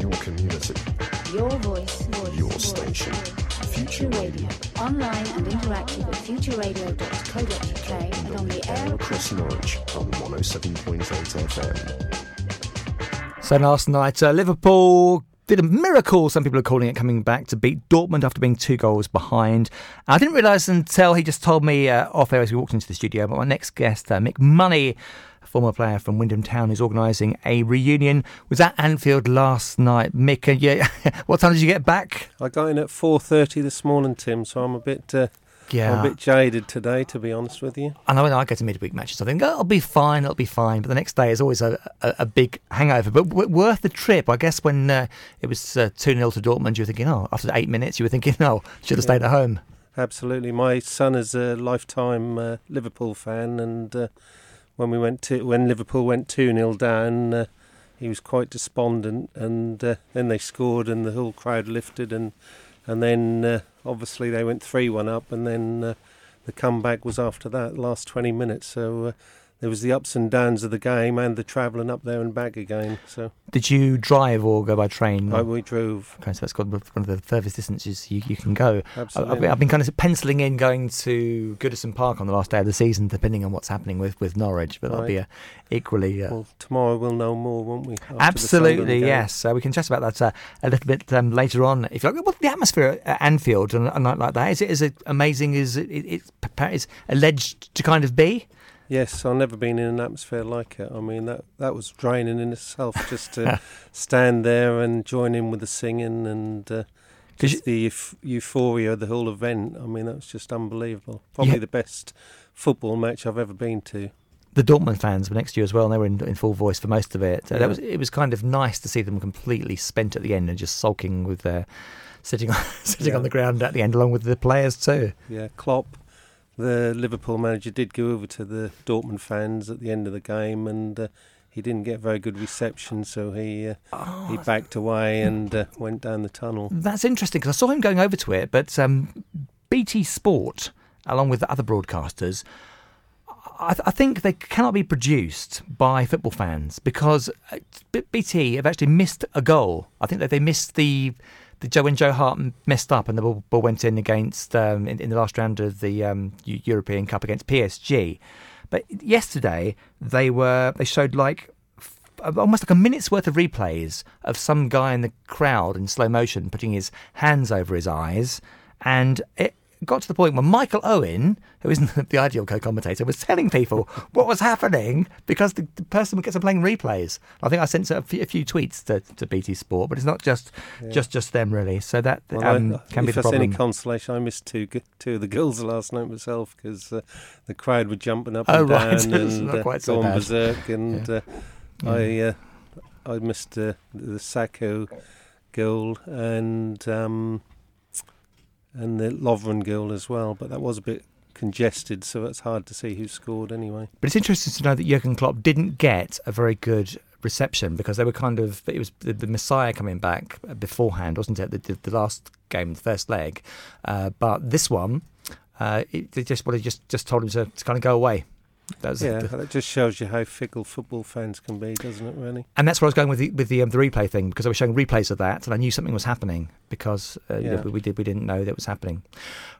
your community, Your voice, voice your voice. station. Future Radio. Online and interactive at futureradio.co.uk and on the air Across Norwich on 107.8 FM. So last night, uh, Liverpool did a miracle, some people are calling it, coming back to beat Dortmund after being two goals behind. I didn't realise until he just told me uh, off air as we walked into the studio, but my next guest, uh, Mick Money, a former player from Wymondham Town, is organising a reunion. Was at Anfield last night. Mick, uh, yeah, what time did you get back? I got in at 4.30 this morning, Tim, so I'm a bit... Uh, I'm a bit jaded today, to be honest with you. I know when I go to midweek matches, I think, oh, it'll be fine, it'll be fine. But the next day is always a, a, a big hangover. But w- worth the trip. I guess when uh, it was uh, 2 0 to Dortmund, you were thinking, oh, after eight minutes, you were thinking, oh, should have stayed at home. Absolutely. My son is a lifetime uh, Liverpool fan, and uh, when we went to when Liverpool went 2 0 down, uh, he was quite despondent. And uh, then they scored, and the whole crowd lifted, and and then uh, obviously they went 3 1 up, and then uh, the comeback was after that, last 20 minutes. So uh, there was the ups and downs of the game and the travelling up there and back again. So Did you drive or go by train? I, we drove. Okay, so that's got one of the furthest distances you, you can go. I- I've, Absolutely. been- I've been kind of penciling in going to Goodison Park on the last day of the season, depending on what's happening with, with Norwich, but that'll be a, equally. Uh, Well, tomorrow we'll know more, won't we? Absolutely, yes. Uh, we can chat about that uh, a little bit um, later on. If you like, what's the atmosphere at Anfield on a night like that? Is it as amazing as it, it, it's alleged to kind of be? Yes, I've never been in an atmosphere like it. I mean, that that was draining in itself just to stand there and join in with the singing and uh, just the euph- euphoria of the whole event. I mean, that was just unbelievable. Probably Yeah. the best football match I've ever been to. The Dortmund fans were next to you as well, and they were in, in full voice for most of it. Uh, Yeah. That was it was kind of nice to see them completely spent at the end and just sulking with their sitting on sitting on the ground at the end, along with the players too. Yeah, Klopp, the Liverpool manager, did go over to the Dortmund fans at the end of the game, and uh, he didn't get very good reception, so he uh, he backed away and uh, went down the tunnel. That's interesting because I saw him going over to it, but um, BT Sport, along with the other broadcasters, I, th- I think they cannot be produced by football fans because uh, BT have actually missed a goal. I think that they missed the. The Joe when Joe Hart messed up and the ball, ball went in against um, in, in the last round of the um, European Cup against PSG, but yesterday they were they showed like almost like a minute's worth of replays of some guy in the crowd in slow motion putting his hands over his eyes, and it got to the point where Michael Owen, who isn't the ideal co-commentator, was telling people what was happening because the, the person gets to playing replays. I think I sent a few, a few tweets to, to BT Sport, but it's not just just just them really. So that Well, um, I, can be if the that's any problem. consolation, I missed two two of the girls last night myself because uh, the crowd were jumping up Oh, and right. down and uh, quite so going bad. berserk, and uh, I uh, I missed uh, the Sakho goal and um, and the Lovren goal as well, but that was a bit congested, so it's hard to see who scored anyway. But it's interesting to know that Jurgen Klopp didn't get a very good reception because they were kind of it was the, the Messiah coming back beforehand, wasn't it? The, the, the last game, the first leg, uh, but this one, uh, it, they just well, they just just told him to, to kind of go away. That Yeah, the- that just shows you how fickle football fans can be, doesn't it? Really. and that's where I was going with the with the, um, the replay thing because I was showing replays of that, and I knew something was happening because uh, Yeah. we, we did we didn't know that was happening.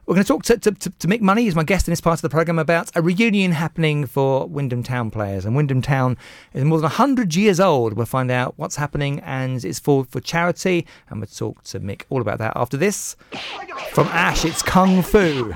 We're going to talk to, to, to, to Mick Money, who's my guest in this part of the program, about a reunion happening for Wymondham Town players. And Wymondham Town is more than hundred years old. We'll find out what's happening, and it's for for charity. And we'll talk to Mick all about that after this. From Ash, it's Kung Fu.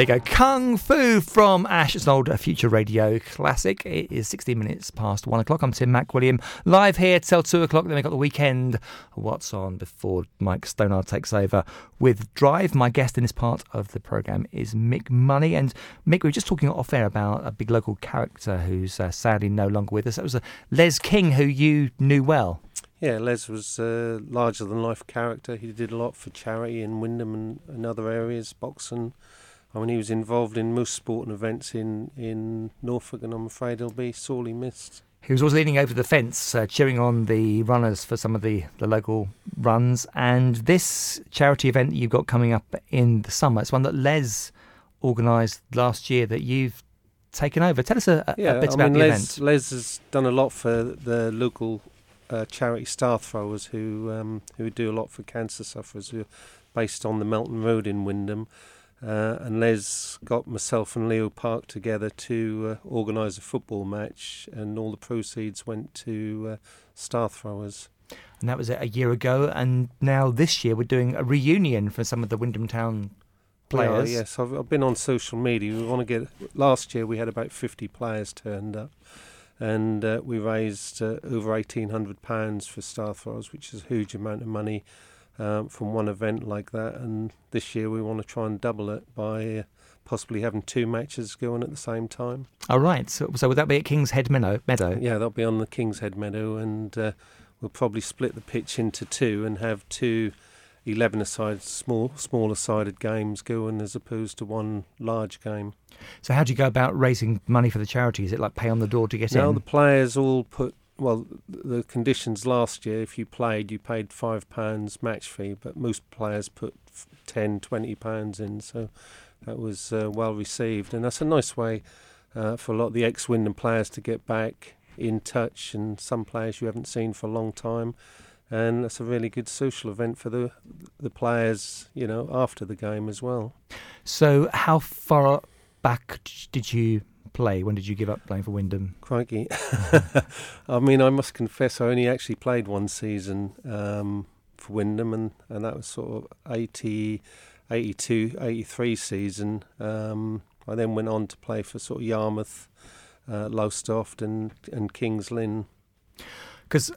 There you go. Kung Fu from Ash. It's an old uh, future radio classic. It is 16 minutes past one o'clock. I'm Tim MacWilliam, live here till two o'clock. Then we've got the weekend. What's on before Mike Stonard takes over with Drive. My guest in this part of the programme is Mick Money. And Mick, we were just talking off air about a big local character who's uh, sadly no longer with us. That was uh, Les King, who you knew well. Yeah, Les was a larger than life character. He did a lot for charity in Wymondham and, and other areas, boxing. I mean, he was involved in most sporting events in, in Norfolk, and I'm afraid he'll be sorely missed. He was always leaning over the fence, uh, cheering on the runners for some of the, the local runs. And this charity event that you've got coming up in the summer, it's one that Les organised last year that you've taken over. Tell us a, a, Yeah, bit I about mean, the Les, event. Les has done a lot for the local uh, charity Star Throwers, who um, who do a lot for cancer sufferers, who are based on the Melton Road in Wymondham. Uh, and Les got myself and Leo Park together to uh, organise a football match, and all the proceeds went to uh, Star Throwers. And that was a year ago. And now this year we're doing a reunion for some of the Wymondham Town are, players. yes, I've, I've been on social media. We want to get. Last year we had about fifty players turned up, and uh, we raised uh, over eighteen hundred pounds for Star Throwers, which is a huge amount of money um, from one event like that. And this year we want to try and double it by uh, possibly having two matches going at the same time. All right. So, so would that be at King's Head Meadow? Meadow? Yeah, that'll be on the King's Head Meadow, and uh, we'll probably split the pitch into two and have two 11 aside small smaller sided games going as opposed to one large game. So how do you go about raising money for the charity? Is it like pay on the door to get Now in? No the players all put well the conditions last year if you played you paid 5 pounds match fee but most players put f- 10 20 pounds in so that was uh, well received. And that's a nice way uh, for a lot of the ex Wymondham players to get back in touch and some players you haven't seen for a long time. And that's a really good social event for the the players you know after the game as well. So how far back did you play? When did you give up playing for Wymondham? Crikey. I mean, I must confess, I only actually played one season um, for Wymondham, and, and that was sort of 80, 82, 83 season. Um, I then went on to play for sort of Yarmouth, uh, Lowestoft, and, and Kings Lynn. Because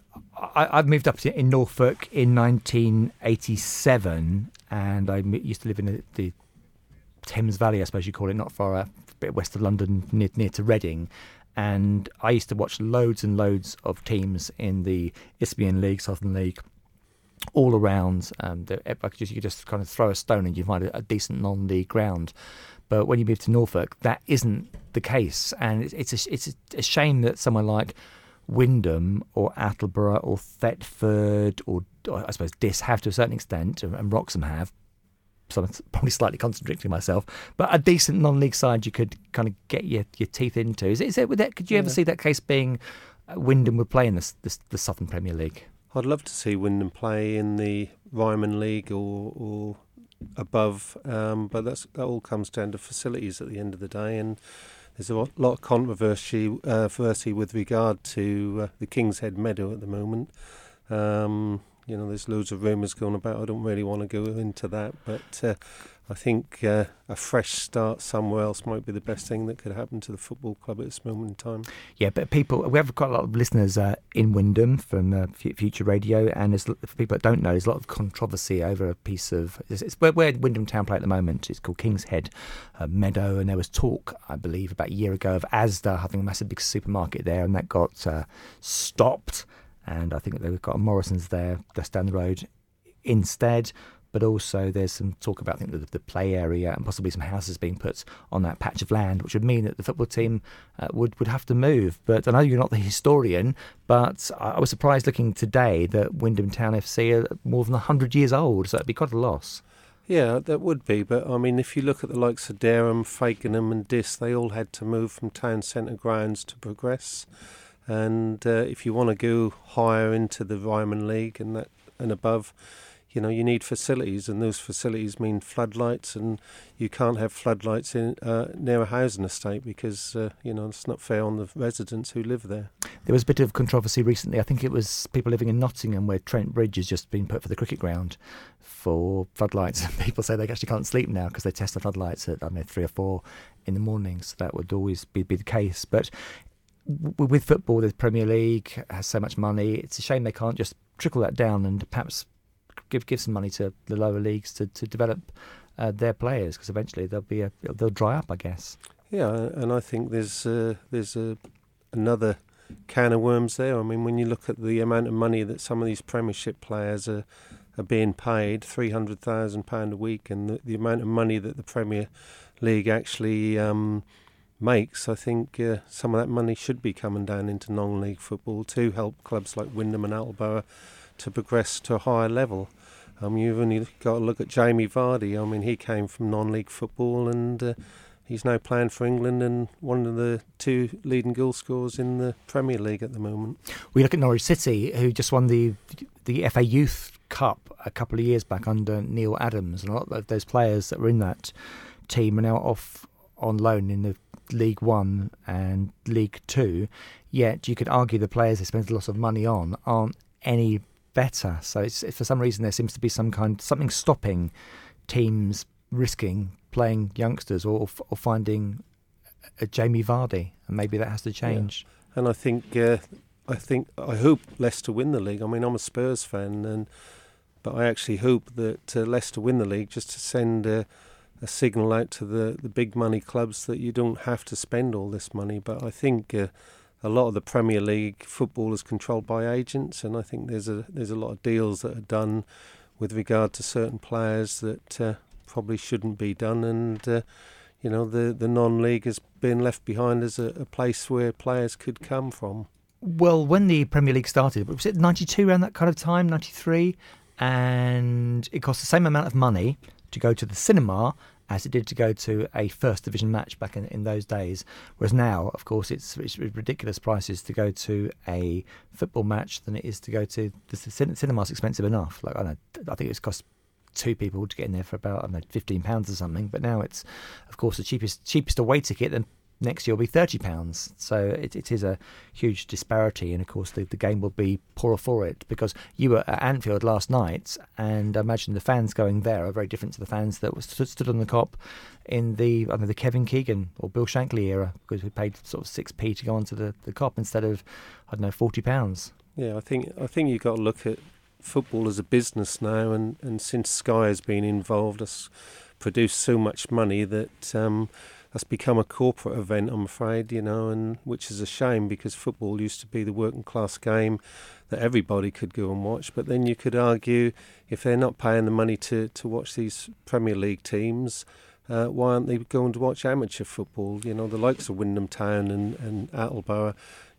I've moved up to, in Norfolk in 1987, and I used to live in the, the Thames Valley, I suppose you call it, not far uh, bit west of London, near, near to Reading. And I used to watch loads and loads of teams in the Isthmian League, Southern League, all around. Um, the, you could just kind of throw a stone and you find a, a decent non-league ground. But when you move to Norfolk, that isn't the case, and it's it's a, it's a shame that somewhere like Wymondham or Attleborough or Thetford or, or I suppose Diss have to a certain extent, and Wroxham have. So I'm probably slightly contradicting myself, but a decent non-league side you could kind of get your, your teeth into. Is it? Is it would that, could you ever see that case being uh, Wymondham would play in this, this the Southern Premier League? I'd love to see Wymondham play in the Ryman League or, or above, um, but that's, that all comes down to facilities at the end of the day. And there's a lot of controversy, uh, controversy with regard to uh, the King's Head Meadow at the moment. Um, you know, there's loads of rumours going about. I don't really want to go into that, but uh, I think uh, a fresh start somewhere else might be the best thing that could happen to the football club at this moment in time. Yeah, but people, we have got a lot of listeners uh, in Wymondham from uh, Future Radio, and there's, for people that don't know, there's a lot of controversy over a piece of. It's, it's where, where Wymondham Town play at the moment. It's called King's Head uh, Meadow, and there was talk, I believe, about a year ago of Asda having a massive big supermarket there, and that got uh, stopped. And I think they've got Morrison's there just down the road instead. But also, there's some talk about I think the, the play area and possibly some houses being put on that patch of land, which would mean that the football team uh, would would have to move. But I know you're not the historian, but I I was surprised looking today that Wymondham Town FC are more than hundred years old, so it'd be quite a loss. Yeah, that would be. But I mean, if you look at the likes of Dereham, Fakenham, and Diss, they all had to move from town centre grounds to progress. And uh, if you want to go higher into the Ryman League and that and above, you know, you need facilities, and those facilities mean floodlights, and you can't have floodlights in uh, near a housing estate because uh, you know it's not fair on the residents who live there. There was a bit of controversy recently. I think it was people living in Nottingham where Trent Bridge has just been put for the cricket ground for floodlights. And people say they actually can't sleep now because they test the floodlights at I don't know three or four in the morning. So that would always be, be the case. But with football, the Premier League has so much money. It's a shame they can't just trickle that down and perhaps give give some money to the lower leagues to to develop uh, their players because eventually they'll be a, they'll dry up, I guess. Yeah, and I think there's uh, there's a, another can of worms there. I mean, when you look at the amount of money that some of these Premiership players are are being paid, three hundred thousand pound a week, and the, the amount of money that the Premier League actually um, makes, I think uh, some of that money should be coming down into non-league football to help clubs like Wymondham and Attleborough to progress to a higher level. Um, you've only got to look at Jamie Vardy. I mean, he came from non-league football and uh, he's now playing for England and one of the two leading goal scorers in the Premier League at the moment. We look at Norwich City, who just won the the FA Youth Cup a couple of years back under Neil Adams, and a lot of those players that were in that team are now off on loan in the League One and League Two. Yet you could argue the players they spend a lot of money on aren't any better. So it's, for some reason there seems to be some kind something stopping teams risking playing youngsters or or finding a Jamie Vardy, and maybe that has to change. Yeah. And I think uh, I think I hope Leicester win the league. I mean, I'm a Spurs fan, and but I actually hope that uh, Leicester win the league just to send a, a, signal out to the the big money clubs that you don't have to spend all this money. But I think. Uh, a lot of the Premier League football is controlled by agents, and I think there's a there's a lot of deals that are done with regard to certain players that uh, probably shouldn't be done, and uh, you know the the non-league has been left behind as a, a, place where players could come from. Well, when the Premier League started, was it '92 around that kind of time, '93, and it cost the same amount of money to go to the cinema as it did to go to a first division match back in, in those days. Whereas now, of course, it's, it's ridiculous prices to go to a football match than it is to go to the cinema's expensive enough. Like I know, I think it's cost two people to get in there for about I don't know fifteen pounds or something. But now it's, of course, the cheapest cheapest away ticket and next year will be thirty pounds. So it, it is a huge disparity, and of course the, the game will be poorer for it because you were at Anfield last night, and I imagine the fans going there are very different to the fans that was stood, on the Kop in the I the Kevin Keegan or Bill Shankly era because we paid sort of six p to go onto the, the Kop instead of I don't know forty pounds. Yeah, I think I think you've got to look at football as a business now, and, and since Sky has been involved, has produced so much money that um, that's become a corporate event, I'm afraid, you know, and which is a shame because football used to be the working class game that everybody could go and watch. But then you could argue if they're not paying the money to, to watch these Premier League teams, uh, why aren't they going to watch amateur football? You know, the likes of Wymondham Town and, and Attleborough,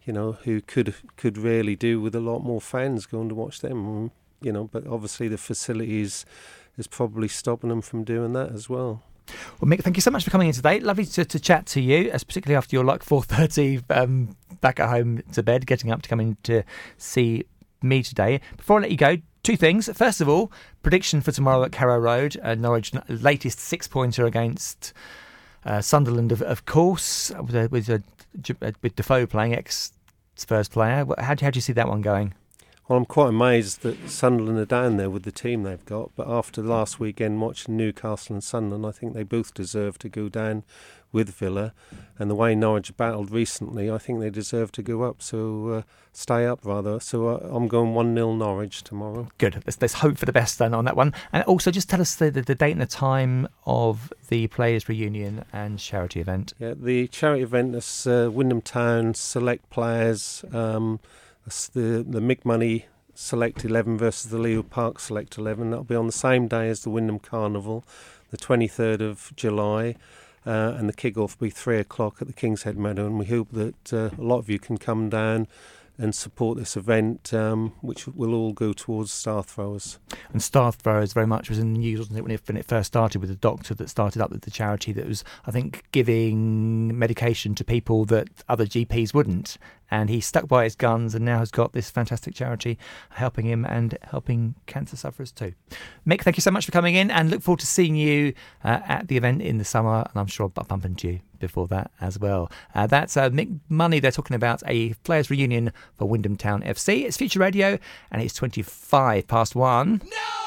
you know, who could could really do with a lot more fans going to watch them. You know, but obviously the facilities is probably stopping them from doing that as well. Well, Mick, thank you so much for coming in today. Lovely to, to chat to you, particularly after your like four thirty um, back at home to bed, getting up to come in to see me today. Before I let you go, two things. First of all, prediction for tomorrow at Carrow Road, uh, Norwich latest six pointer against uh, Sunderland, of, of course, with a, with, a, with Defoe playing ex Spurs player. How how do you see that one going? Well, I'm quite amazed that Sunderland are down there with the team they've got. But after last weekend watching Newcastle and Sunderland, I think they both deserve to go down with Villa. And the way Norwich battled recently, I think they deserve to go up. So uh, stay up, rather. So uh, I'm going 1 0 Norwich tomorrow. Good. Let's, let's, hope for the best then on that one. And also, just tell us the, the, the date and the time of the Players' Reunion and charity event. Yeah, the charity event is uh, Wymondham Town Select Players. Um, the the Mick Money Select 11 versus the Leo Park Select 11. That'll be on the same day as the Wymondham Carnival, the 23rd of July. Uh, and the kick-off will be 3 o'clock at the King's Head Meadow. And we hope that uh, a lot of you can come down and support this event, um, which will all go towards star throwers. And star throwers very much was in the news, wasn't it, when it, when it first started with the doctor that started up with the charity that was, I think, giving medication to people that other GPs wouldn't. And he stuck by his guns and now has got this fantastic charity helping him and helping cancer sufferers too. Mick, thank you so much for coming in and look forward to seeing you uh, at the event in the summer. And I'm sure I'll bump into you before that as well. Uh, that's uh, Mick Money. They're talking about a players' reunion for Wymondham Town FC. It's Future Radio and it's 25 past one. No!